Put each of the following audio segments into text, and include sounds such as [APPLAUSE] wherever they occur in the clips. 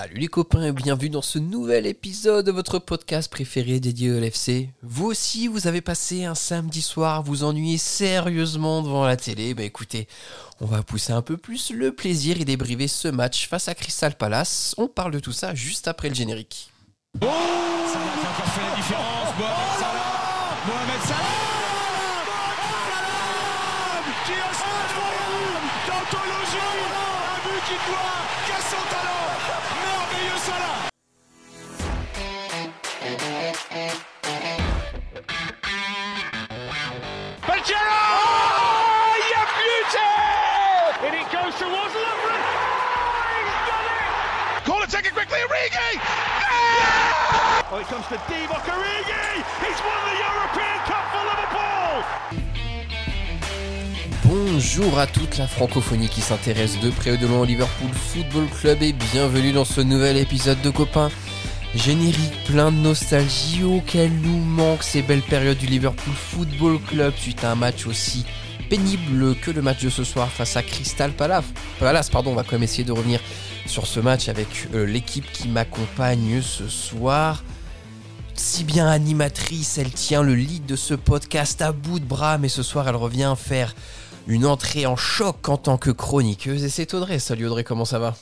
Salut les copains et bienvenue dans ce nouvel épisode de votre podcast préféré dédié au LFC. Vous aussi, vous avez passé un samedi soir, vous ennuyez sérieusement devant la télé. Bah écoutez, on va pousser un peu plus le plaisir et débriver ce match face à Crystal Palace. On parle de tout ça juste après le générique. Oh Salah qui a encore fait la différence. Mohamed Salah Mohamed Salah qui a son d'anthologie Un but qui doit qu'à Oh! Bonjour à toute la francophonie qui s'intéresse de près ou de loin au Liverpool Football Club et bienvenue dans ce nouvel épisode de Copains. Générique plein de nostalgie auquel nous manquent ces belles périodes du Liverpool Football Club suite à un match aussi pénible que le match de ce soir face à Crystal Palace. Palace pardon, on va quand même essayer de revenir sur ce match avec euh, l'équipe qui m'accompagne ce soir. Si bien animatrice, elle tient le lead de ce podcast à bout de bras, mais ce soir elle revient faire une entrée en choc en tant que chroniqueuse. Et c'est Audrey. Salut Audrey, comment ça va?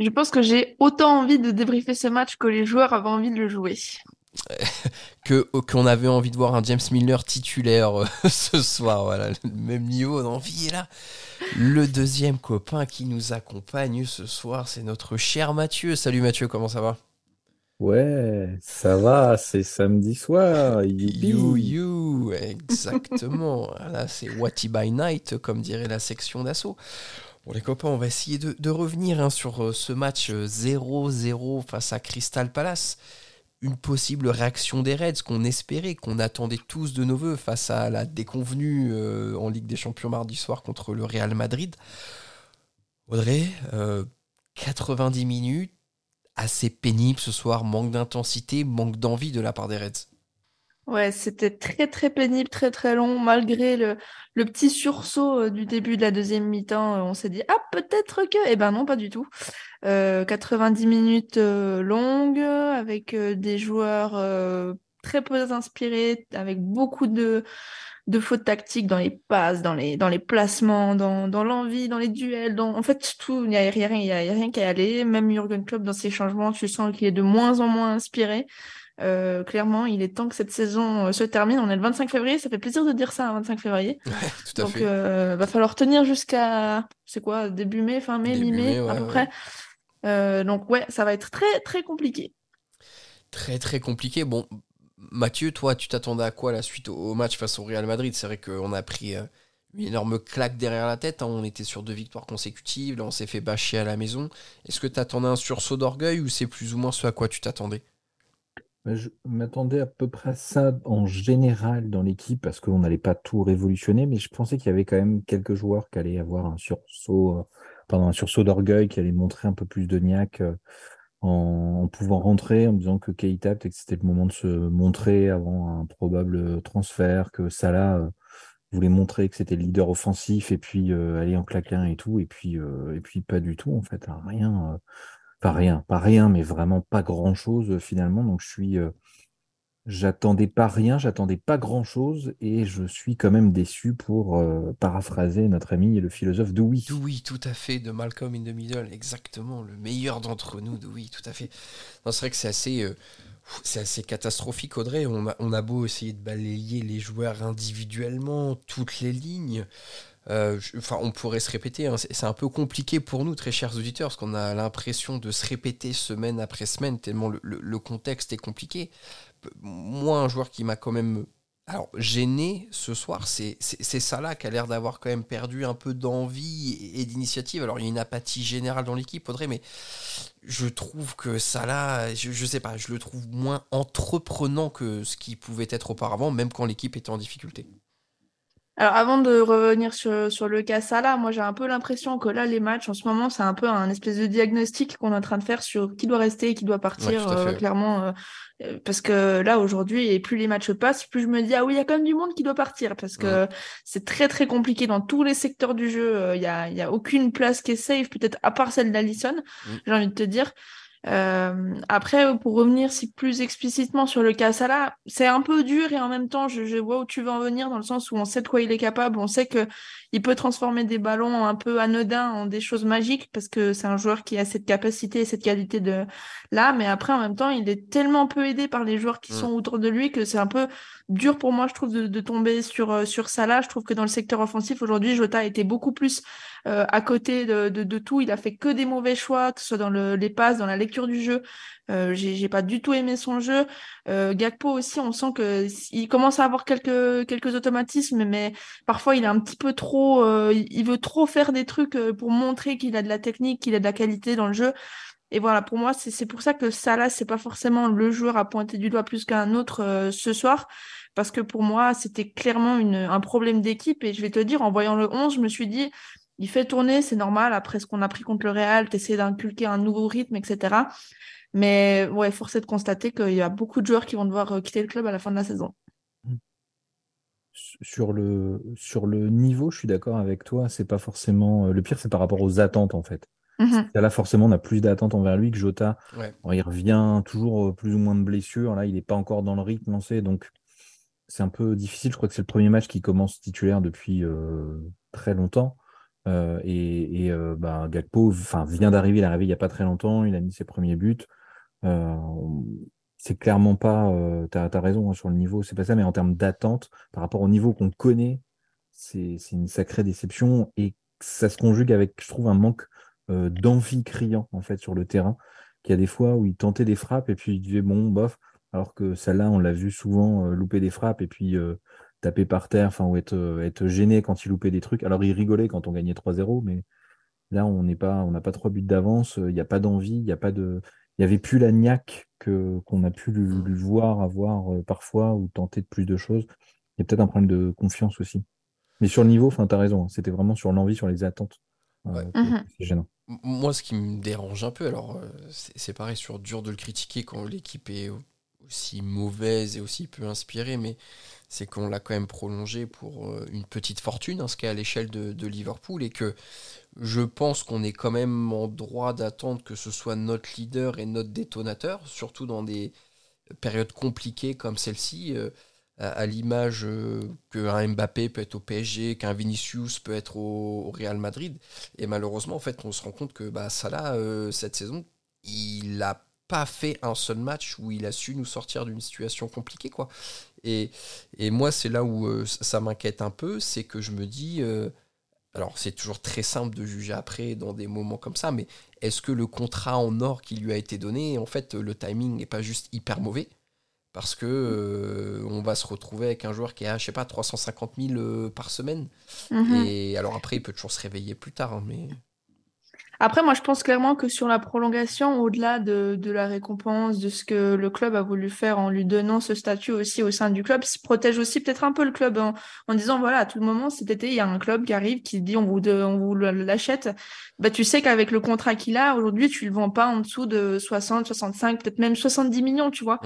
Je pense que j'ai autant envie de débriefer ce match que les joueurs avaient envie de le jouer. [LAUGHS] que qu'on avait envie de voir un James Miller titulaire euh, [LAUGHS] ce soir. Voilà, le même niveau d'envie est là. Le deuxième copain qui nous accompagne ce soir, c'est notre cher Mathieu. Salut Mathieu, comment ça va? Ouais, ça va, c'est samedi soir. youpi. You, you, exactement. Là, c'est Watty by Night, comme dirait la section d'assaut. Bon, les copains, on va essayer de, de revenir hein, sur euh, ce match euh, 0-0 face à Crystal Palace. Une possible réaction des Reds qu'on espérait, qu'on attendait tous de nos voeux face à la déconvenue euh, en Ligue des Champions mardi soir contre le Real Madrid. Audrey, euh, 90 minutes, assez pénible ce soir, manque d'intensité, manque d'envie de la part des Reds. Ouais, c'était très très pénible, très très long, malgré le, petit sursaut euh, du début de la deuxième mi-temps. euh, On s'est dit, ah, peut-être que. Eh ben non, pas du tout. Euh, 90 minutes euh, longues, avec des joueurs très peu inspirés, avec beaucoup de, de fautes tactiques dans les passes, dans les, dans les placements, dans, dans l'envie, dans les duels, dans... en fait, tout, il n'y a rien, il y a, il y a rien qu'à aller. Même Jürgen Klopp, dans ses changements, tu sens qu'il est de moins en moins inspiré. Euh, clairement, il est temps que cette saison euh, se termine. On est le 25 février, ça fait plaisir de dire ça, un 25 février. [LAUGHS] Ouais, tout à Donc, fait. euh, va falloir tenir jusqu'à, c'est quoi, début mai, fin mai, mi-mai, mai, ouais, à peu ouais. près. Donc, ouais, ça va être très, très compliqué. Très très compliqué. Bon, Mathieu, toi, tu t'attendais à quoi la suite au, match face au Real Madrid? C'est vrai qu'on a pris euh, une énorme claque derrière la tête. hein. On était sur deux victoires consécutives. On s'est fait bâcher à la maison. Est-ce que t'attendais un sursaut d'orgueil ou c'est plus ou moins ce à quoi tu t'attendais? Mais Je m'attendais à peu près à ça en général dans l'équipe parce qu'on n'allait pas tout révolutionner, mais je pensais qu'il y avait quand même quelques joueurs qui allaient avoir un sursaut, euh, un sursaut d'orgueil, qui allaient montrer un peu plus de niaque euh, en, pouvant rentrer, en disant que Keita, peut-être que c'était le moment de se montrer avant un probable transfert, que Salah euh, voulait montrer que c'était le leader offensif et puis euh, aller en claquin et tout, et puis, euh, pas du tout en fait, hein, rien. euh, Pas rien, pas rien, mais vraiment pas grand-chose euh, finalement. Donc je suis, euh, j'attendais pas rien, j'attendais pas grand-chose, et je suis quand même déçu pour euh, paraphraser notre ami le philosophe Dewey. Oui, tout à fait, de Malcolm in the Middle, exactement, le meilleur d'entre nous, oui, tout à fait. C'est vrai que c'est assez, euh, assez catastrophique, Audrey. On a, beau essayer de balayer les joueurs individuellement, toutes les lignes. euh, on pourrait se répéter. hein, c'est un peu compliqué pour nous, très chers auditeurs, parce qu'on a l'impression de se répéter semaine après semaine, tellement le, le- le contexte est compliqué. Moi, un joueur qui m'a quand même gêné ce soir, c'est Salah qui a l'air d'avoir quand même perdu un peu d'envie et, d'initiative. Alors, il y a une apathie générale dans l'équipe, Audrey, mais je trouve que Salah, je, je sais pas, je le trouve moins entreprenant que ce qu'il pouvait être auparavant, même quand l'équipe était en difficulté. Alors avant de revenir sur, sur le cas Salah, moi j'ai un peu l'impression que là les matchs en ce moment c'est un peu un espèce de diagnostic qu'on est en train de faire sur qui doit rester et qui doit partir euh, clairement euh, euh, parce que là aujourd'hui et plus les matchs passent plus je me dis ah oui il y a quand même du monde qui doit partir parce que c'est très très compliqué dans tous les secteurs du jeu il y a, y a aucune place qui est safe peut-être à part celle d'Allison mm. j'ai envie de te dire euh, après, pour revenir si plus explicitement sur le cas Salah, c'est un peu dur et en même temps, je, je, vois où tu veux en venir dans le sens où on sait de quoi il est capable, on sait que il peut transformer des ballons un peu anodins en des choses magiques parce que c'est un joueur qui a cette capacité et cette qualité de là, mais après en même temps, il est tellement peu aidé par les joueurs qui mm. sont autour de lui que c'est un peu dur pour moi, je trouve, de, de tomber sur euh, sur Salah. Je trouve que dans le secteur offensif aujourd'hui, Jota a été beaucoup plus euh, à côté de, de, de, tout. Il a fait que des mauvais choix, que ce soit dans le, les passes, dans la lecture du jeu. Euh, j'ai pas du tout aimé son jeu. Euh, Gakpo aussi, on sent que il commence à avoir quelques quelques automatismes, mais parfois il est un petit peu trop. Euh, il veut trop faire des trucs euh, pour montrer qu'il a de la technique, qu'il a de la qualité dans le jeu. Et voilà, pour moi, c'est pour ça que Salah, c'est pas forcément le joueur à pointer du doigt plus qu'un autre ce soir parce que pour moi, c'était clairement une, un problème d'équipe. Et je vais te dire, en voyant le 11, je me suis dit, il fait tourner, c'est normal, après ce qu'on a pris contre le Real, tu essaies d'inculquer un nouveau rythme, etc. Mais ouais, force est de constater qu'il y a beaucoup de joueurs qui vont devoir euh, quitter le club à la fin de la saison. Sur le, sur le niveau, je suis d'accord avec toi. C'est pas forcément. Euh, le pire, c'est par rapport aux attentes, en fait. Mhm. Là, forcément, on a plus d'attentes envers lui que Jota. il revient toujours euh, plus ou moins de blessures. Là, il n'est pas encore dans le rythme lancé. Donc, c'est un peu difficile. Je crois que c'est le premier match qui commence titulaire depuis très longtemps. Et, et bah, Gakpo vient d'arriver. Il est arrivé il n'y a pas très longtemps. Il a mis ses premiers buts. Euh, c'est clairement pas, euh, tu as, raison hein, sur le niveau, c'est pas ça, mais en termes d'attente, par rapport au niveau qu'on connaît, c'est une sacrée déception et ça se conjugue avec, je trouve, un manque euh, d'envie criant en fait sur le terrain, qu'il y a des fois où il tentait des frappes et puis il disait bon, bof, alors que celle-là, on l'a vu souvent louper des frappes et puis taper par terre, enfin, ou être, être gêné quand il loupait des trucs. Alors il rigolait quand on gagnait 3-0, mais là, on n'est pas, on n'a pas trois buts d'avance, il n'y a pas d'envie, il n'y a pas de il n'y avait plus la niaque que, qu'on a pu lui, voir avoir euh, parfois ou tenter de plus de choses. Il y a peut-être un problème de confiance aussi. Mais sur le niveau, tu as raison, hein, c'était vraiment sur l'envie, sur les attentes. Euh, mhm. C'est gênant. Moi, ce qui me dérange un peu, alors euh, c'est, pareil, sur dur de le critiquer quand l'équipe est aussi mauvaise et aussi peu inspirée, mais c'est qu'on l'a quand même prolongé pour une petite fortune, hein, ce qui est à l'échelle de, Liverpool, et que je pense qu'on est quand même en droit d'attendre que ce soit notre leader et notre détonateur, surtout dans des périodes compliquées comme celle-ci, euh, à, l'image euh, qu'un Mbappé peut être au PSG, qu'un Vinicius peut être au, Real Madrid. Et malheureusement, en fait, on se rend compte que bah, Salah, euh, cette saison, il n'a pas fait un seul match où il a su nous sortir d'une situation compliquée. quoi. Et, et moi, c'est là où ça m'inquiète un peu, c'est que je me dis alors c'est toujours très simple de juger après dans des moments comme ça, mais est-ce que le contrat en or qui lui a été donné, en fait, le timing n'est pas juste hyper mauvais? Parce que euh, on va se retrouver avec un joueur qui a, je sais pas, 350 000 euh, par semaine. Mm-hmm. Et alors après, il peut toujours se réveiller plus tard, hein, mais. Après, moi, je pense clairement que sur la prolongation, au-delà de, de, la récompense, de ce que le club a voulu faire en lui donnant ce statut aussi au sein du club, se protège aussi peut-être un peu le club en, en, disant, voilà, à tout moment, cet été, il y a un club qui arrive, qui dit, on vous, on vous l'achète. Bah, tu sais qu'avec le contrat qu'il a, aujourd'hui, tu le vends pas en dessous de 60, 65, peut-être même 70 millions, tu vois.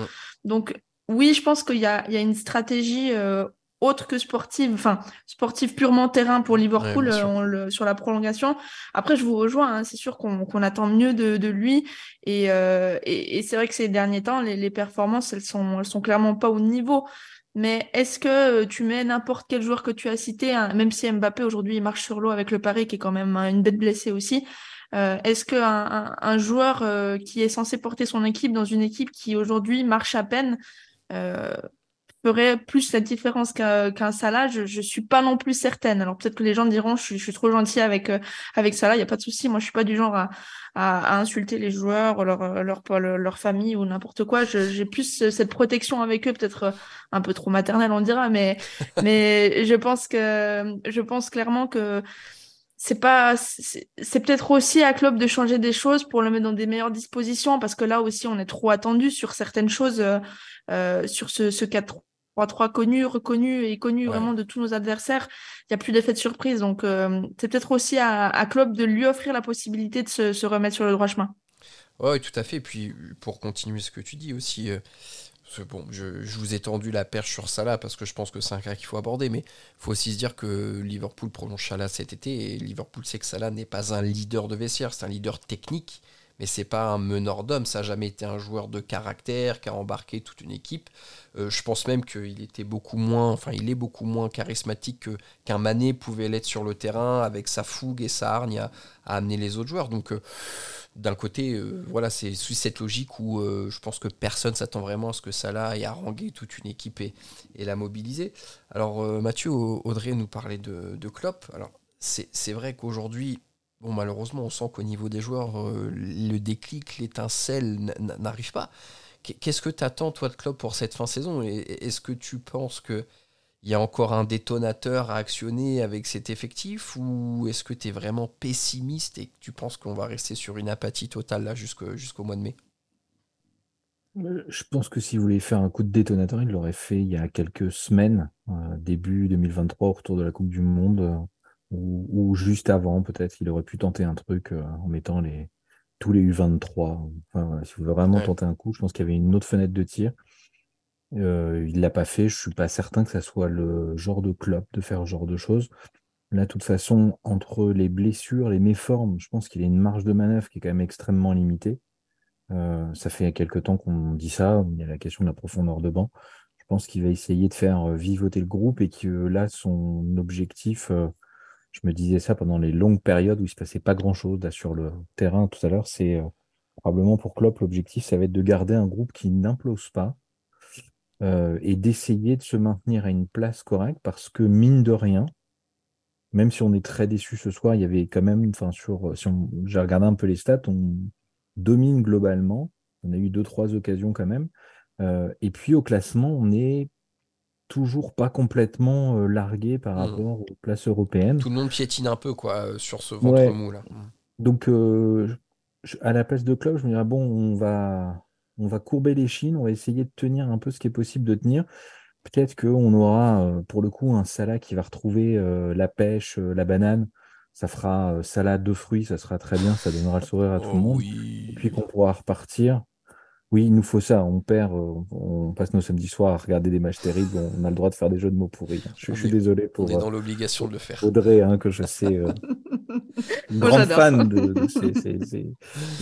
Donc, oui, je pense qu'il y a, il y a une stratégie euh, autre que sportive, enfin sportive purement terrain pour Liverpool euh, sur la prolongation. Après, je vous rejoins, hein, c'est sûr qu'on attend mieux de, lui. Euh, et, et, c'est vrai que ces derniers temps, les, performances, elles sont, elles sont clairement pas au niveau. Mais est-ce que euh, tu mets n'importe quel joueur que tu as cité, hein, même si Mbappé aujourd'hui il marche sur l'eau avec le Paris, qui est quand même une bête blessée aussi, est-ce qu'un un, joueur qui est censé porter son équipe dans une équipe qui aujourd'hui marche à peine, ferait plus cette différence qu'un Salah, je, je suis pas non plus certaine. Alors peut-être que les gens diront je suis, je suis trop gentil avec euh, avec Salah, il y a pas de souci. Moi, je suis pas du genre à, à, insulter les joueurs, leur leur leur, famille ou n'importe quoi. J'ai plus cette protection avec eux, peut-être euh, un peu trop maternelle, on dira, mais [LAUGHS] mais je pense que je pense clairement que c'est pas c'est peut-être aussi à club de changer des choses pour le mettre dans des meilleures dispositions parce que là aussi on est trop attendu sur certaines choses euh, euh sur ce, ce 4 3-3 connu, reconnu et connu vraiment de tous nos adversaires. Il n'y a plus d'effet de surprise. Donc, euh, c'est peut-être aussi à, à Klopp de lui offrir la possibilité de se, se remettre sur le droit chemin. Oui, tout à fait. Et puis, pour continuer ce que tu dis aussi, bon, je, vous ai tendu la perche sur Salah parce que je pense que c'est un cas qu'il faut aborder, mais il faut aussi se dire que Liverpool prolonge Salah cet été et Liverpool sait que Salah n'est pas un leader de vestiaire, c'est un leader technique, mais c'est pas un meneur d'hommes. Ça n'a jamais été un joueur de caractère qui a embarqué toute une équipe. Euh, je pense même qu'il était beaucoup moins, enfin, il est beaucoup moins charismatique qu'un Mané pouvait l'être sur le terrain avec sa fougue et sa hargne à, amener les autres joueurs. Donc, euh, d'un côté, euh, voilà, c'est cette logique où je pense que personne s'attend vraiment à ce que Salah ait harangué toute une équipe et, la mobiliser. Alors, Mathieu, Audrey nous parlait de, de Klopp. Alors, c'est vrai qu'aujourd'hui, bon, malheureusement, on sent qu'au niveau des joueurs, le déclic, l'étincelle n'arrive pas. Qu'est-ce que tu attends, toi, de Klopp pour cette fin saison? Est-ce que tu penses que il y a encore un détonateur à actionner avec cet effectif? Ou est-ce que tu es vraiment pessimiste et que tu penses qu'on va rester sur une apathie totale là jusqu'au mois de mai? Euh, Je pense que s'il voulait faire un coup de détonateur, il l'aurait fait il y a quelques semaines, euh, début 2023, autour de la Coupe du Monde, euh, ou, juste avant, peut-être. Il aurait pu tenter un truc en mettant les, tous les U23. Enfin, si vous voulez vraiment tenter un coup, je pense qu'il y avait une autre fenêtre de tir. Euh, il l'a pas fait. Je suis pas certain que ça soit le genre de club de faire ce genre de choses. Là, de toute façon, entre les blessures, les méformes, je pense qu'il a une marge de manœuvre qui est quand même extrêmement limitée. Euh, ça fait quelques temps qu'on dit ça. Il y a la question de la profondeur de banc. Je pense qu'il va essayer de faire euh, vivoter le groupe et que là, son objectif, je me disais ça pendant les longues périodes où il se passait pas grand chose sur le terrain tout à l'heure, c'est probablement pour Klopp, l'objectif, ça va être de garder un groupe qui n'implose pas, euh, et d'essayer de se maintenir à une place correcte parce que mine de rien, même si on est très déçu ce soir, il y avait quand même, enfin sur, si j'ai regardé un peu les stats, on domine globalement. On a eu deux trois occasions quand même. Euh, et puis au classement, on n'est toujours pas complètement euh, largué par mmh. rapport aux places européennes. Tout le monde piétine un peu quoi sur ce ventre mou là. Mmh. Donc à la place de club, je me dirais bon, on va on va courber les chines, on va essayer de tenir un peu ce qui est possible de tenir. Peut-être qu'on aura euh, pour le coup un Salah qui va retrouver euh, la pêche, euh, la banane. Ça fera salade de fruits, ça sera très bien, ça donnera le sourire à tout le oh monde. Et puis qu'on pourra repartir. Oui, il nous faut ça. On perd, on passe nos samedis soirs à regarder des matchs terribles. On a le droit de faire des jeux de mots pourris. Je, suis désolé pour. On est dans l'obligation de le faire. Audrey, hein, que je sais [LAUGHS] une grande fan de,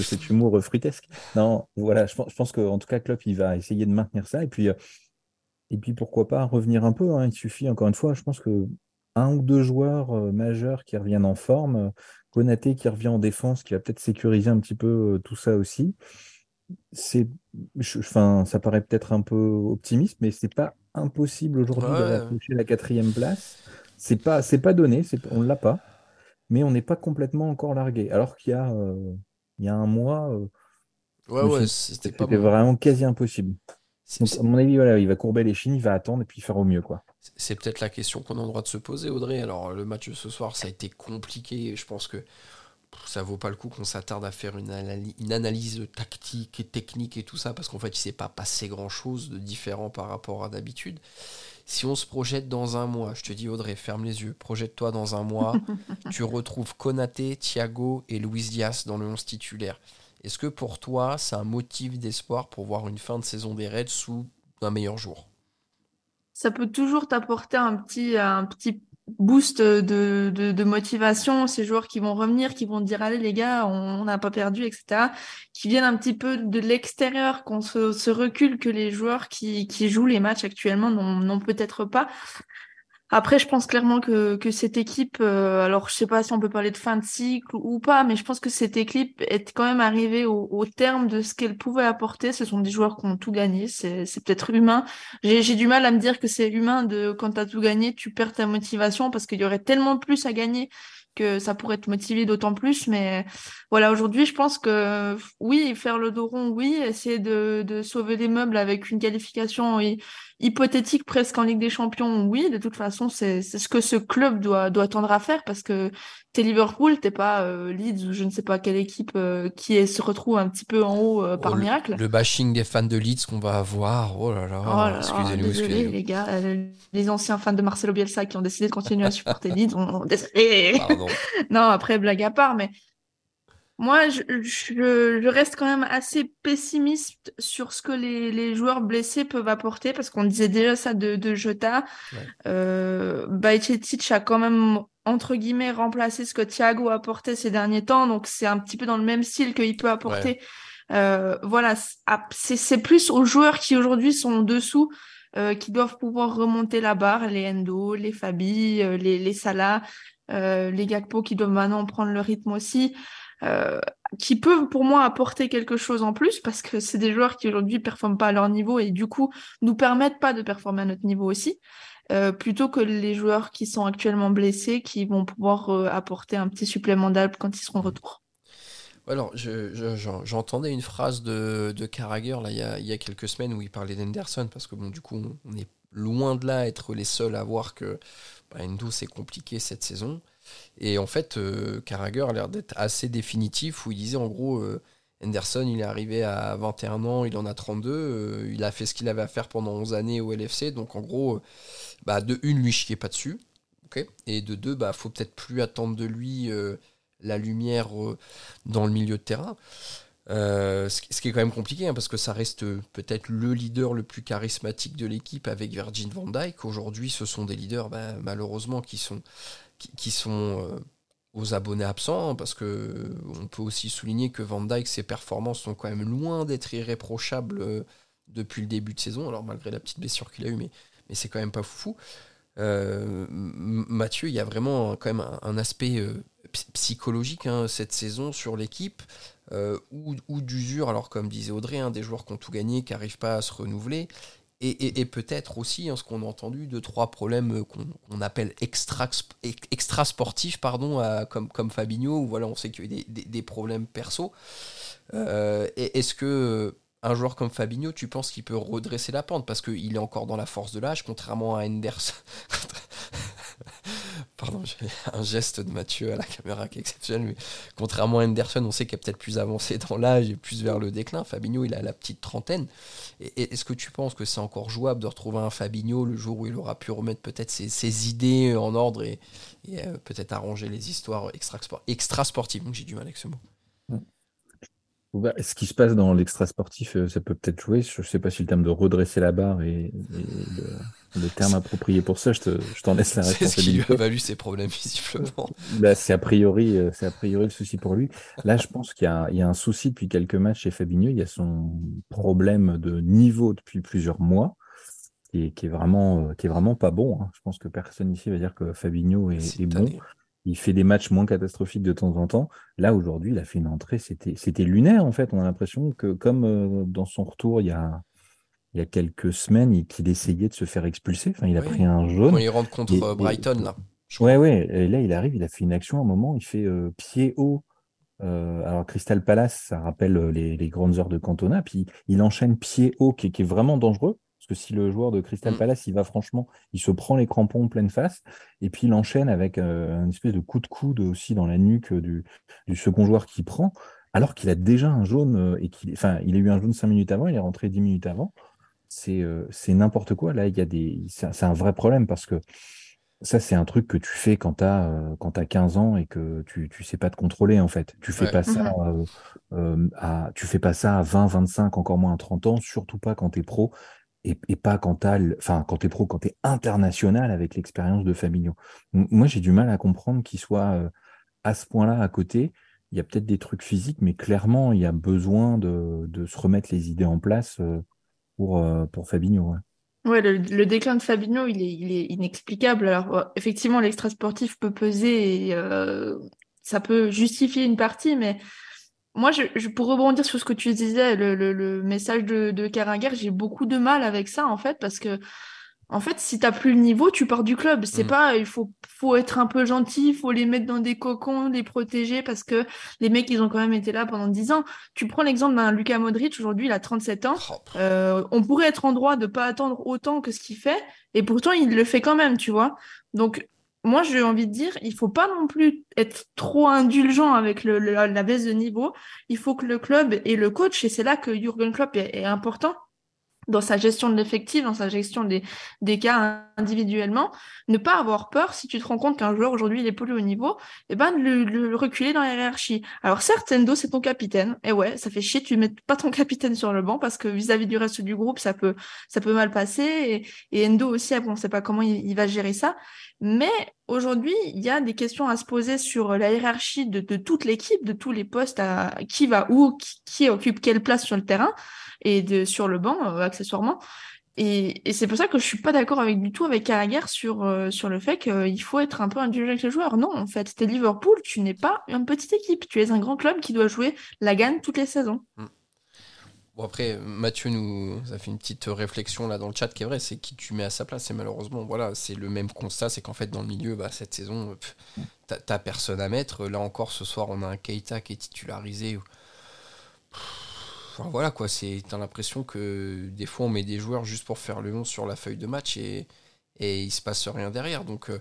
cet humour fruitesque. Non, voilà, je pense, je pense qu'en tout cas, Klopp, il va essayer de maintenir ça. Et puis, euh, et puis pourquoi pas revenir un peu. Hein. Il suffit, encore une fois, je pense que un ou deux joueurs euh, majeurs qui reviennent en forme, Konaté qui revient en défense, qui va peut-être sécuriser un petit peu euh, tout ça aussi. C'est, enfin, ça paraît peut-être un peu optimiste, mais c'est pas impossible aujourd'hui de la quatrième place. C'est pas, c'est pas donné, on l'a pas mais on n'est pas complètement encore largué. Alors qu'il y a, euh, il y a un mois, euh, ouais, c'était vraiment quasi impossible. à mon avis, voilà, il va courber les chines, il va attendre et puis faire au mieux. quoi. C'est peut-être la question qu'on a le droit de se poser, Audrey. Alors, le match de ce soir, ça a été compliqué. Je pense que ça vaut pas le coup qu'on s'attarde à faire une, une, analyse tactique et technique et tout ça, parce qu'en fait, il s'est pas passé grand-chose de différent par rapport à d'habitude. Si on se projette dans un mois, je te dis Audrey, ferme les yeux, projette-toi dans un mois, [LAUGHS] tu retrouves Konaté, Thiago et Luis Diaz dans le 11 titulaire. Est-ce que pour toi, c'est un motif d'espoir pour voir une fin de saison des Reds sous un meilleur jour? Ça peut toujours t'apporter un petit, un petit boost de, de, motivation, ces joueurs qui vont revenir, qui vont dire allez les gars, on n'a pas perdu, etc. Qui viennent un petit peu de l'extérieur, qu'on se, se, recule que les joueurs qui, qui jouent les matchs actuellement n'ont peut-être pas. Après, je pense clairement que, que cette équipe, euh, alors je sais pas si on peut parler de fin de cycle ou pas, mais je pense que cette équipe est quand même arrivée au, au terme de ce qu'elle pouvait apporter. Ce sont des joueurs qui ont tout gagné, c'est peut-être humain. J'ai du mal à me dire que c'est humain de quand tu as tout gagné, tu perds ta motivation parce qu'il y aurait tellement plus à gagner que ça pourrait te motiver d'autant plus. Mais voilà, aujourd'hui, je pense que oui, faire le dos rond, oui, essayer de, de sauver des meubles avec une qualification hypothétique presque en Ligue des Champions, oui, de toute façon, c'est ce que ce club doit, doit tendre à faire parce que t'es Liverpool, t'es pas euh, Leeds ou je ne sais pas quelle équipe euh, qui est, se retrouve un petit peu en haut euh, par Oh, le- miracle. Le, bashing des fans de Leeds qu'on va avoir. Oh là là. Oh excusez-nous, excusez-nous. les gars, euh, les anciens fans de Marcelo Bielsa qui ont décidé de continuer à supporter Leeds, on, on-. [LAUGHS] Non, après, blague à part, mais moi, je, je- je reste quand même assez pessimiste sur ce que les, les joueurs blessés peuvent apporter, parce qu'on disait déjà ça de, de Jota. Ouais. Euh, Bajcetic a quand même, entre guillemets, remplacé ce que Thiago a apporté ces derniers temps, donc c'est un petit peu dans le même style qu'il peut apporter. Euh, voilà, c'est- ah, c'est plus aux joueurs qui aujourd'hui sont en dessous, euh, qui doivent pouvoir remonter la barre, les Endo, les Fabi, euh, les, les Salah, euh, les Gakpo qui doivent maintenant prendre le rythme aussi, euh, qui peuvent pour moi apporter quelque chose en plus parce que c'est des joueurs qui aujourd'hui performent pas à leur niveau et du coup nous permettent pas de performer à notre niveau aussi, euh, plutôt que les joueurs qui sont actuellement blessés qui vont pouvoir euh, apporter un petit supplément d'âme quand ils seront de retour. Alors, je- je- j'en- j'entendais une phrase de, de Carragher là, il, y a, quelques semaines où il parlait d'Henderson parce que bon, du coup, on, est loin de là être les seuls à voir que bah, Endo c'est compliqué cette saison. Et en fait, euh, Carragher a l'air d'être assez définitif où il disait en gros, euh, Henderson il est arrivé à 21 ans, il en a 32, euh, il a fait ce qu'il avait à faire pendant 11 années au LFC, donc en gros, euh, bah, de une, lui chiez pas dessus. et de deux, bah, faut peut-être plus attendre de lui euh, la lumière euh, dans le milieu de terrain. Ce, qui est quand même compliqué, hein, parce que ça reste peut-être le leader le plus charismatique de l'équipe avec Virgin van Dijk. Aujourd'hui, ce sont des leaders, bah, malheureusement, qui sont, qui, sont euh, aux abonnés absents, hein, parce que euh, on peut aussi souligner que Van Dijk, ses performances sont quand même loin d'être irréprochables euh, depuis le début de saison, alors malgré la petite blessure qu'il a eue, mais, mais c'est quand même pas M- Mathieu, il y a vraiment quand même un, aspect psy- psychologique hein, cette saison sur l'équipe, ou, ou d'usure, alors comme disait Audrey, hein, des joueurs qui ont tout gagné, qui n'arrivent pas à se renouveler, et, peut-être aussi, hein, ce qu'on a entendu, deux, trois problèmes euh, qu'on appelle extra, extra sportifs, pardon, comme, comme Fabinho, où voilà, on sait qu'il y a eu des, des- problèmes perso. Euh, Est-ce que euh, un joueur comme Fabinho, tu penses qu'il peut redresser la pente? Parce qu'il est encore dans la force de l'âge, contrairement à Henderson. [LAUGHS] Pardon, [LAUGHS] j'ai un geste de Mathieu à la caméra qui est exceptionnel, mais contrairement à Henderson, on sait qu'il est peut-être plus avancé dans l'âge et plus vers le déclin. Fabinho, il a la petite trentaine. Est-ce que tu penses que c'est encore jouable de retrouver un Fabinho le jour où il aura pu remettre peut-être ses, idées en ordre et, euh, peut-être arranger les histoires extra, extra j'ai du mal avec ce mot. Bah, ce qui se passe dans l'extra sportif, euh, ça peut peut-être jouer. Je ne sais pas si le terme de redresser la barre est, le, le terme approprié pour ça. Je te- je t'en laisse la [LAUGHS] C'est ce qui lui responsabilité. a valu ses problèmes, visiblement. [LAUGHS] Bah, c'est a priori, euh, c'est a priori le souci pour lui. Là, je pense qu'il y a, il y a un souci depuis quelques matchs chez Fabinho. Il y a son problème de niveau depuis plusieurs mois, qui est, qui est vraiment, euh, qui est vraiment pas bon. hein. Je pense que personne ici va dire que Fabinho est bon. Il fait des matchs moins catastrophiques de temps en temps. Là, aujourd'hui, il a fait une entrée, c'était, lunaire, en fait. On a l'impression que, comme euh, dans son retour il y a, il y a quelques semaines, il- qu'il essayait de se faire expulser. Enfin, il a Oui. pris un jaune. Quand il rentre contre Et- et- Brighton, là. Ouais, ouais. Et là, il arrive, il a fait une action à un moment, il fait euh, pied haut. Euh, alors, Crystal Palace, ça rappelle les, les grandes heures de Cantona. Puis, il enchaîne pied haut, qui est vraiment dangereux. Parce que si le joueur de Crystal Mm. Palace, il va franchement, il se prend les crampons en pleine face. Et puis, il enchaîne avec euh, un espèce de coup de coude aussi dans la nuque du, du second joueur qui prend. Alors qu'il a déjà un jaune, euh, et qu'il, enfin, il a eu un jaune cinq minutes avant, il est rentré dix minutes avant. C'est euh, c'est n'importe quoi. Là, il y a des, c'est un- c'est un vrai problème parce que ça, c'est un truc que tu fais quand tu as, 15 ans et que tu ne sais pas te contrôler, en fait. Tu fais Ouais. pas ça euh, euh, à, tu fais pas ça à 20, 25, encore moins à 30 ans, surtout pas quand tu es pro et, pas quand tu enfin, quand es pro, quand tu international avec l'expérience de Fabinho. Moi, j'ai du mal à comprendre qu'il soit euh, à ce point-là à côté. Il y a peut-être des trucs physiques, mais clairement, il y a besoin de, se remettre les idées en place euh, pour, euh, pour Fabinho. ouais. Le, déclin de Fabinho, il est, inexplicable. Alors, effectivement, l'extra sportif peut peser et ça peut justifier une partie, mais moi, je, je, pour rebondir sur ce que tu disais, le, le, le message de, de j'ai beaucoup de mal avec ça, en fait, parce que, en fait, si t'as plus le niveau, tu pars du club. C'est Mm. pas, il faut, faut être un peu gentil, il faut les mettre dans des cocons, les protéger, parce que les mecs, ils ont quand même été là pendant 10 ans. Tu prends l'exemple d'un Luka Modric, aujourd'hui, il a 37 ans. Oh, Euh, on pourrait être en droit de pas attendre autant que ce qu'il fait, et pourtant il le fait quand même, tu vois. Donc moi, j'ai envie de dire, il faut pas non plus être trop indulgent avec le, la baisse de niveau. Il faut que le club et le coach, et c'est là que Jürgen Klopp est important, dans sa gestion de l'effectif, dans sa gestion des, des cas individuellement, ne pas avoir peur si tu te rends compte qu'un joueur aujourd'hui il est plus haut niveau, et eh ben de le, reculer dans la hiérarchie. Alors certes, Endo c'est ton capitaine, et ouais, ça fait chier, tu mets pas ton capitaine sur le banc parce que vis-à-vis du reste du groupe, ça peut ça peut mal passer, et, et Endo aussi, on ne sait pas comment il, va gérer ça. Mais aujourd'hui, il y a des questions à se poser sur la hiérarchie de, de toute l'équipe, de tous les postes, à qui va où, qui occupe quelle place sur le terrain et de, sur le banc, euh, accessoirement. Et, et c'est pour ça que je suis pas d'accord avec du tout avec Carragher sur, euh, sur le fait qu'il faut être un peu indulgent avec les joueurs. Non, en fait, t'es Liverpool, tu n'es pas une petite équipe. Tu es un grand club qui doit jouer la gagne toutes les saisons. Mm. Bon après, Mathieu nous a fait une petite réflexion là dans le chat qui est vrai, c'est qui tu mets à sa place. Et malheureusement, voilà, c'est le même constat, c'est qu'en fait dans le milieu, bah, cette saison, t'as personne à mettre. Là encore, ce soir, on a un Keita qui est titularisé voilà quoi, c'est t'as l'impression que des fois on met des joueurs juste pour faire le nom sur la feuille de match et, et il se passe rien derrière. Donc euh,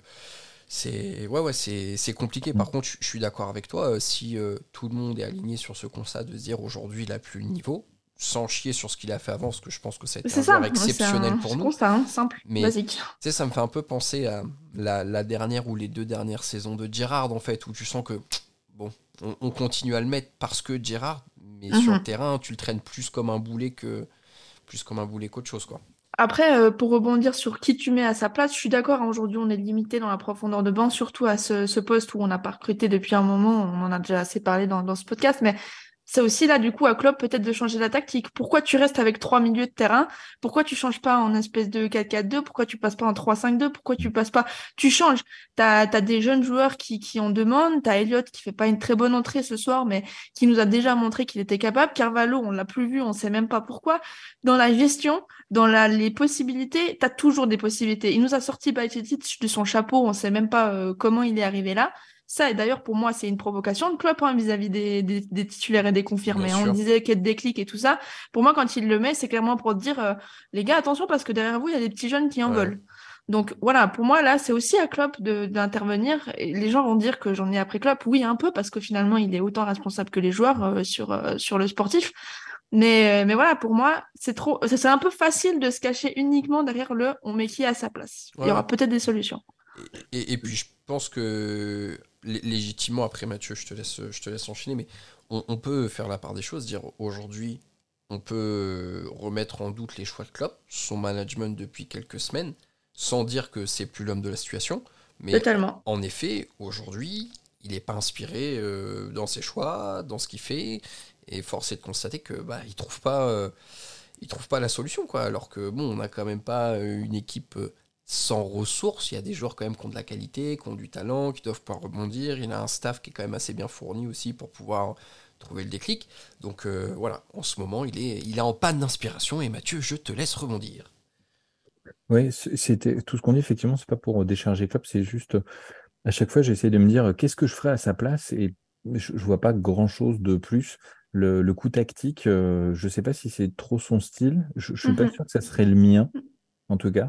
c'est ouais ouais c'est compliqué. Par contre, je suis d'accord avec toi. Euh, si euh, tout le monde est aligné sur ce constat de se dire aujourd'hui il a plus le niveau, sans chier sur ce qu'il a fait avant, parce que je pense que un joueur exceptionnel pour nous. C'est hein, simple, Mais, basique. ça me fait un peu penser à la, la, dernière ou les deux dernières saisons de Gerrard en fait, où tu sens que bon, on, on continue à le mettre parce que Gerrard, mais sur le mhm. terrain, tu le traînes plus comme un boulet que plus comme un boulet qu'autre chose, quoi. Après, euh, pour rebondir sur qui tu mets à sa place, je suis d'accord. Hein, aujourd'hui, on est limité dans la profondeur de banc, surtout à ce, poste où on n'a pas recruté depuis un moment. On en a déjà assez parlé dans, dans ce podcast, mais c'est aussi là, du coup, à Klopp peut-être de changer la tactique. Pourquoi tu restes avec trois milieux de terrain? Pourquoi tu changes pas en espèce de 4-4-2 Pourquoi tu passes pas en 3-5-2 Pourquoi tu passes pas? Tu changes. Tu as, des jeunes joueurs qui, qui en demandent. Tu as Elliott qui fait pas une très bonne entrée ce soir, mais qui nous a déjà montré qu'il était capable. Carvalho, on l'a plus vu, on sait même pas pourquoi. Dans la gestion, dans la, les possibilités, tu toujours des possibilités. Il nous a sorti Bajcetic de son chapeau, on sait même pas euh, comment il est arrivé là. Ça, et d'ailleurs, pour moi, c'est une provocation de club hein, vis-à-vis des, des, titulaires et des confirmés. On disait qu'il y a des clics et tout ça. Pour moi, quand il le met, c'est clairement pour dire, euh, les gars, attention, parce que derrière vous, il y a des petits jeunes qui en veulent. Donc voilà, pour moi, là, c'est aussi à Klopp d'intervenir. Les gens vont dire que j'en ai après Klopp. Oui, un peu, parce que finalement, il est autant responsable que les joueurs euh, sur, euh, sur le sportif. Mais, mais voilà, pour moi, c'est trop, c'est un peu facile de se cacher uniquement derrière le on met qui à sa place. Il y aura peut-être des solutions. et, puis, je pense que légitimement, après Mathieu, je te laisse, je te laisse enchaîner, mais on, peut faire la part des choses, dire aujourd'hui, on peut remettre en doute les choix de Klopp, son management depuis quelques semaines, sans dire que c'est plus l'homme de la situation. Mais en effet, aujourd'hui, il n'est pas inspiré euh, dans ses choix, dans ce qu'il fait, et force est de constater que bah, il trouve pas, euh, il trouve pas la solution, quoi. Alors que bon, on n'a quand même pas une équipe euh, sans ressources. Il y a des joueurs quand même qui ont de la qualité, qui ont du talent, qui doivent pas rebondir. Il a un staff qui est quand même assez bien fourni aussi pour pouvoir trouver le déclic. Donc euh, voilà, en ce moment, il est, il est en panne d'inspiration. Et Mathieu, je te laisse rebondir. Oui, c'était tout ce qu'on dit, effectivement, c'est pas pour décharger Klopp, c'est juste à chaque fois j'essaie de me dire qu'est-ce que je ferais à sa place? Et je, vois pas grand chose de plus. Le, coup tactique, euh, je sais pas si c'est trop son style, je, je suis pas mhm. sûr que ça serait le mien, en tout cas.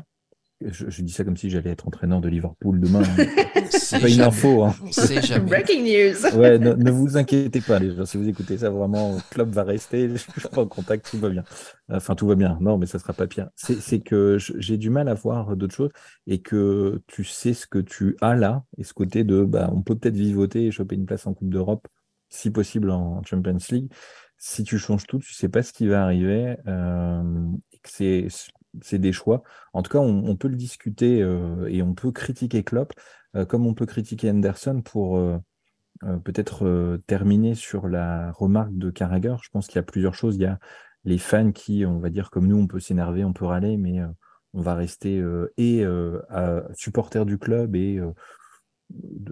Je, dis ça comme si j'allais être entraîneur de Liverpool demain. [LAUGHS] C'est pas une info. Hein. [LAUGHS] Breaking news. Ouais, ne, vous inquiétez pas, les gens. Si vous écoutez ça, vraiment, le club va rester. [LAUGHS] Je suis pas en contact, tout va bien. Enfin, tout va bien. Non, mais ça sera pas pire. C'est que j'ai du mal à voir d'autres choses et que tu sais ce que tu as là et ce côté de, bah, on peut peut-être vivoter et choper une place en Coupe d'Europe, si possible en Champions League. Si tu changes tout, tu sais pas ce qui va arriver. Euh, c'est c'est des choix. En tout cas, on, peut le discuter euh, et on peut critiquer Klopp, euh, comme on peut critiquer Anderson pour euh, peut-être terminer sur la remarque de Carragher. Je pense qu'il y a plusieurs choses. Il y a les fans qui, on va dire comme nous, on peut s'énerver, on peut râler, mais on va rester et supporter du club et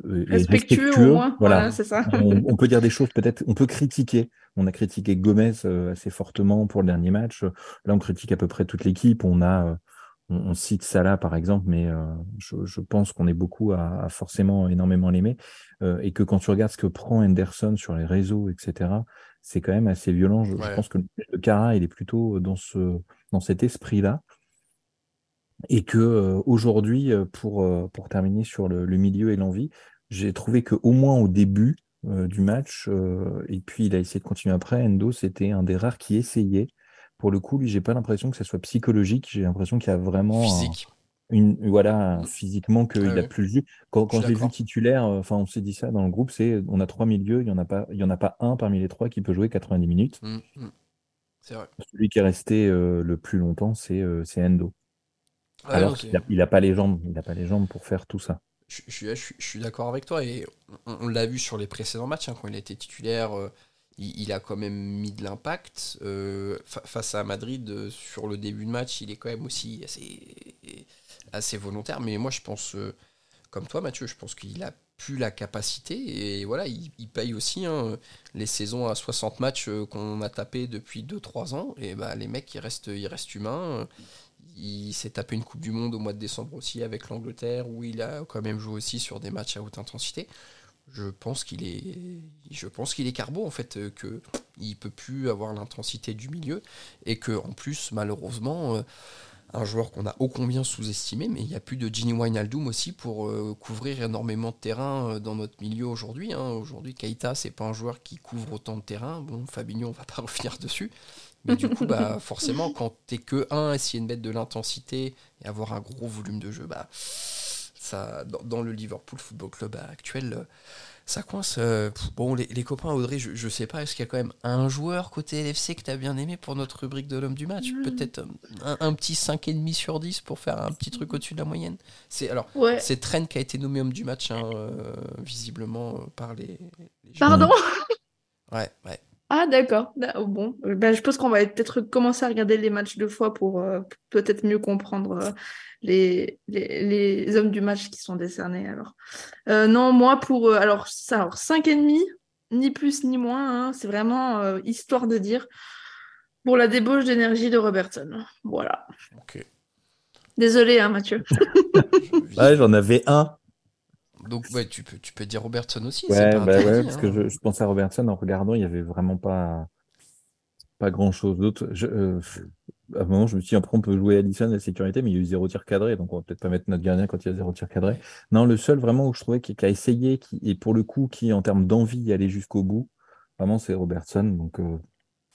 respectueux, au moins. Voilà, c'est ça. on, peut dire des choses, peut-être, on peut critiquer. On a critiqué Gomez euh, assez fortement pour le dernier match. Là, on critique à peu près toute l'équipe. On a, euh, on, cite Salah par exemple, mais euh, je, pense qu'on est beaucoup à, forcément énormément l'aimer et que quand tu regardes ce que prend Henderson sur les réseaux, etc., c'est quand même assez violent. Je, pense que le Cara, il est plutôt dans ce, dans cet esprit-là. Et que euh, aujourd'hui, euh, pour, euh, pour terminer sur le, le milieu et l'envie, j'ai trouvé que au moins au début euh, du match, et puis il a essayé de continuer après, Endo, c'était un des rares qui essayait. Pour le coup, lui, j'ai pas l'impression que ça soit psychologique. J'ai l'impression qu'il y a vraiment un- une, voilà, physiquement qu'il Ouais, a plus jus. Quand, l'ai vu titulaire, enfin, on s'est dit ça dans le groupe, c'est on a trois milieux, il y en a pas, il y en a pas un parmi les trois qui peut jouer 90 minutes. Mm. C'est vrai. Celui qui est resté euh, le plus longtemps, c'est euh, c'est Endo. Alors qu'il c'est- a, il a pas les jambes, il a pas les jambes pour faire tout ça. Je, je suis, je suis- je suis d'accord avec toi et on, on l'a vu sur les précédents matchs hein, quand il été titulaire, euh, il, il a quand même mis de l'impact euh, fa- face à Madrid euh, sur le début de match. Il est quand même aussi assez, assez volontaire, mais moi je pense comme toi Mathieu, je pense qu'il a plus la capacité et voilà, il, il paye aussi hein, les saisons à 60 matchs qu'on a tapé depuis 2-3 ans et bah les mecs ils restent, ils restent humains. Il s'est tapé une Coupe du Monde au mois de décembre aussi avec l'Angleterre, où il a quand même joué aussi sur des matchs à haute intensité. Je pense qu'il est, je pense qu'il est carbo en fait, euh, que il peut plus avoir l'intensité du milieu et que en plus malheureusement euh, un joueur qu'on a ô combien sous-estimé, mais il n'y a plus de Gini Wijnaldum aussi pour euh, couvrir énormément de terrain dans notre milieu aujourd'hui. hein. Aujourd'hui, Keita, c'est pas un joueur qui couvre autant de terrain. Bon, Fabinho, on va pas [LAUGHS] revenir dessus. Mais du coup, bah, [LAUGHS] forcément, quand t'es que un, essayer de mettre de l'intensité et avoir un gros volume de jeu, bah, ça, dans, dans le Liverpool Football Club actuel, ça coince. euh, bon, les, les copains, Audrey, je, je sais pas, est-ce qu'il y a quand même un joueur côté LFC que t'as bien aimé pour notre rubrique de l'homme du match? Mm. Peut-être euh, un, un petit 5,5 sur 10 pour faire un petit truc au-dessus de la moyenne c'est, Alors, Ouais. c'est Trent qui a été nommé homme du match, hein, euh, visiblement, par les. les Pardon? [LAUGHS] Ouais, ouais. Ah d'accord. Da- oh, Bon, ben, je pense qu'on va peut-être commencer à regarder les matchs deux fois pour euh, peut-être mieux comprendre euh, les, les, les hommes du match qui sont décernés alors. Euh, non, moi pour euh, alors ça alors cinq et demi, ni plus ni moins, hein, c'est vraiment euh, histoire de dire pour la débauche d'énergie de Robertson. Voilà. Ok. Désolé hein Mathieu. [LAUGHS] Ouais, j'en avais un. Donc, ouais, tu peux, tu peux dire Robertson aussi. Ouais, pas bah ouais, parce hein. que je, je pensais à Robertson en regardant, il y avait vraiment pas, pas grand chose d'autre. Euh, à un moment, je me suis dit, après, on peut jouer Allison à la sécurité, mais il y a eu zéro tir cadré, donc on va peut-être pas mettre notre gardien quand il y a zéro tir cadré. Non, le seul vraiment où je trouvais qu'il qui a essayé, qui, et pour le coup, qui en termes d'envie aller jusqu'au bout, vraiment, c'est Robertson. Donc, euh,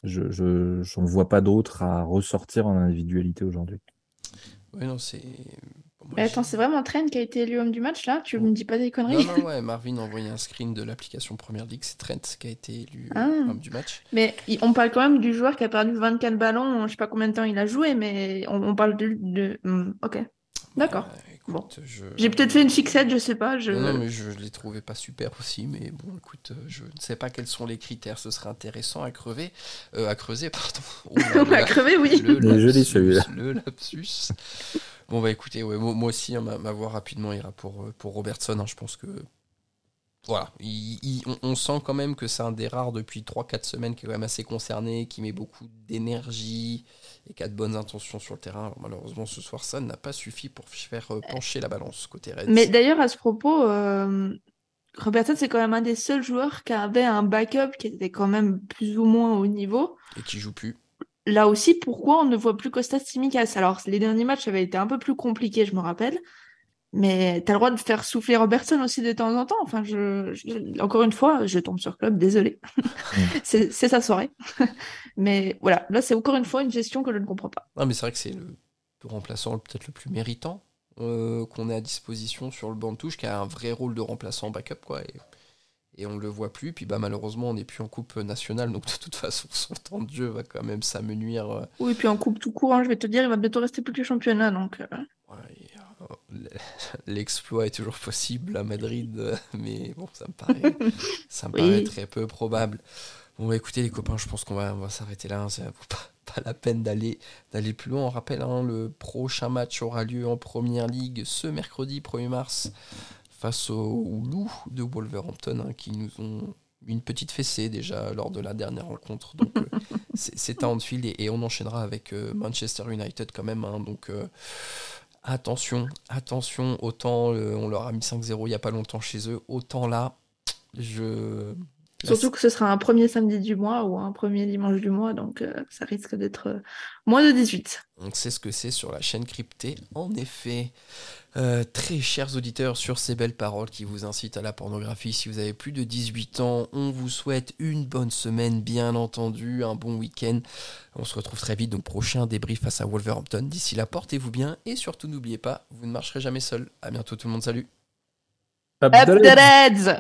je, je, j'en vois pas d'autre à ressortir en individualité aujourd'hui. Ouais, non, c'est. Moi, attends, c'est vraiment Trent qui a été élu homme du match là? Tu me dis pas des Non, conneries non, [LAUGHS] ouais, Marvin a envoyé un screen de l'application Première Ligue. C'est Trent qui a été élu Ah. homme du match. Mais on parle quand même du joueur qui a perdu 24 ballons, je sais pas combien de temps il a joué, mais on, on parle de... de- hmm, ok, d'accord. Écoute, je... J'ai peut-être fait une fixette, je sais pas. Je... Non, non, mais je, je l'ai trouvé pas super aussi. Mais bon, écoute, euh, je ne sais pas quels sont les critères. Ce serait intéressant à crever. euh, à creuser, pardon. [LAUGHS] Oh là là. crevé, oui. Le lapsus, celui-là. Le lapsus. Bon, bah écoutez, ouais, moi, moi aussi, hein, ma, ma voix rapidement ira pour, euh, pour Robertson. hein, je pense que. Voilà, il- il- on, on sent quand même que c'est un des rares depuis 3-4 semaines qui est quand même assez concerné, qui met beaucoup d'énergie et qui a de bonnes intentions sur le terrain. Alors, malheureusement, ce soir, ça n'a pas suffi pour faire euh, pencher la balance côté Reds. Mais d'ailleurs, à ce propos, euh, Robertson, c'est quand même un des seuls joueurs qui avait un backup qui était quand même plus ou moins au niveau. Et qui joue plus. Là aussi, pourquoi on ne voit plus Costas Tsimikas? Alors, les derniers matchs avaient été un peu plus compliqués, je me rappelle. Mais tu as le droit de faire souffler Robertson aussi de temps en temps. Enfin, je, je- encore une fois, je tombe sur Club, désolé. [LAUGHS] c'est c'est sa soirée. [LAUGHS] Mais voilà, là, c'est encore une fois une gestion que je ne comprends pas. Non, mais c'est vrai que c'est le remplaçant peut-être le plus méritant euh, qu'on ait à disposition sur le banc de touche, qui a un vrai rôle de remplaçant backup, quoi. Et, et on le voit plus. Puis bah, malheureusement, on n'est plus en Coupe nationale, donc de toute façon, [LAUGHS] son temps de jeu va quand même s'amenuire. euh, Oui, puis en coupe tout court, hein, je vais te dire, il va bientôt rester plus que championnat. Donc, euh, ouais, et, euh, L'exploit est toujours possible à Madrid, mais bon, ça me paraît, ça me Oui. paraît très peu probable. Bon, bah, écoutez, les copains, je pense qu'on va, on va s'arrêter là. hein. Ça vaut pas, pas la peine d'aller d'aller plus loin. On rappelle, hein, le prochain match aura lieu en première ligue ce mercredi 1er mars face aux loups de Wolverhampton hein, qui nous ont une petite fessée déjà lors de la dernière rencontre. Donc, euh, [LAUGHS] c'est à Anfield et, et on enchaînera avec euh, Manchester United quand même. hein. donc, euh, attention, attention. Autant euh, on leur a mis 5-0 il n'y a pas longtemps chez eux, autant là, je Surtout que ce sera un premier samedi du mois ou un premier dimanche du mois, donc euh, ça risque d'être euh, moins de 18. On sait ce que c'est sur la chaîne cryptée, en effet. Euh, très chers auditeurs, sur ces belles paroles qui vous incitent à la pornographie, si vous avez plus de 18 ans, on vous souhaite une bonne semaine, bien entendu, un bon week-end. On se retrouve très vite, donc prochain débrief face à Wolverhampton. D'ici là, portez-vous bien et surtout n'oubliez pas, vous ne marcherez jamais seul. À bientôt tout le monde, salut. Up the Reds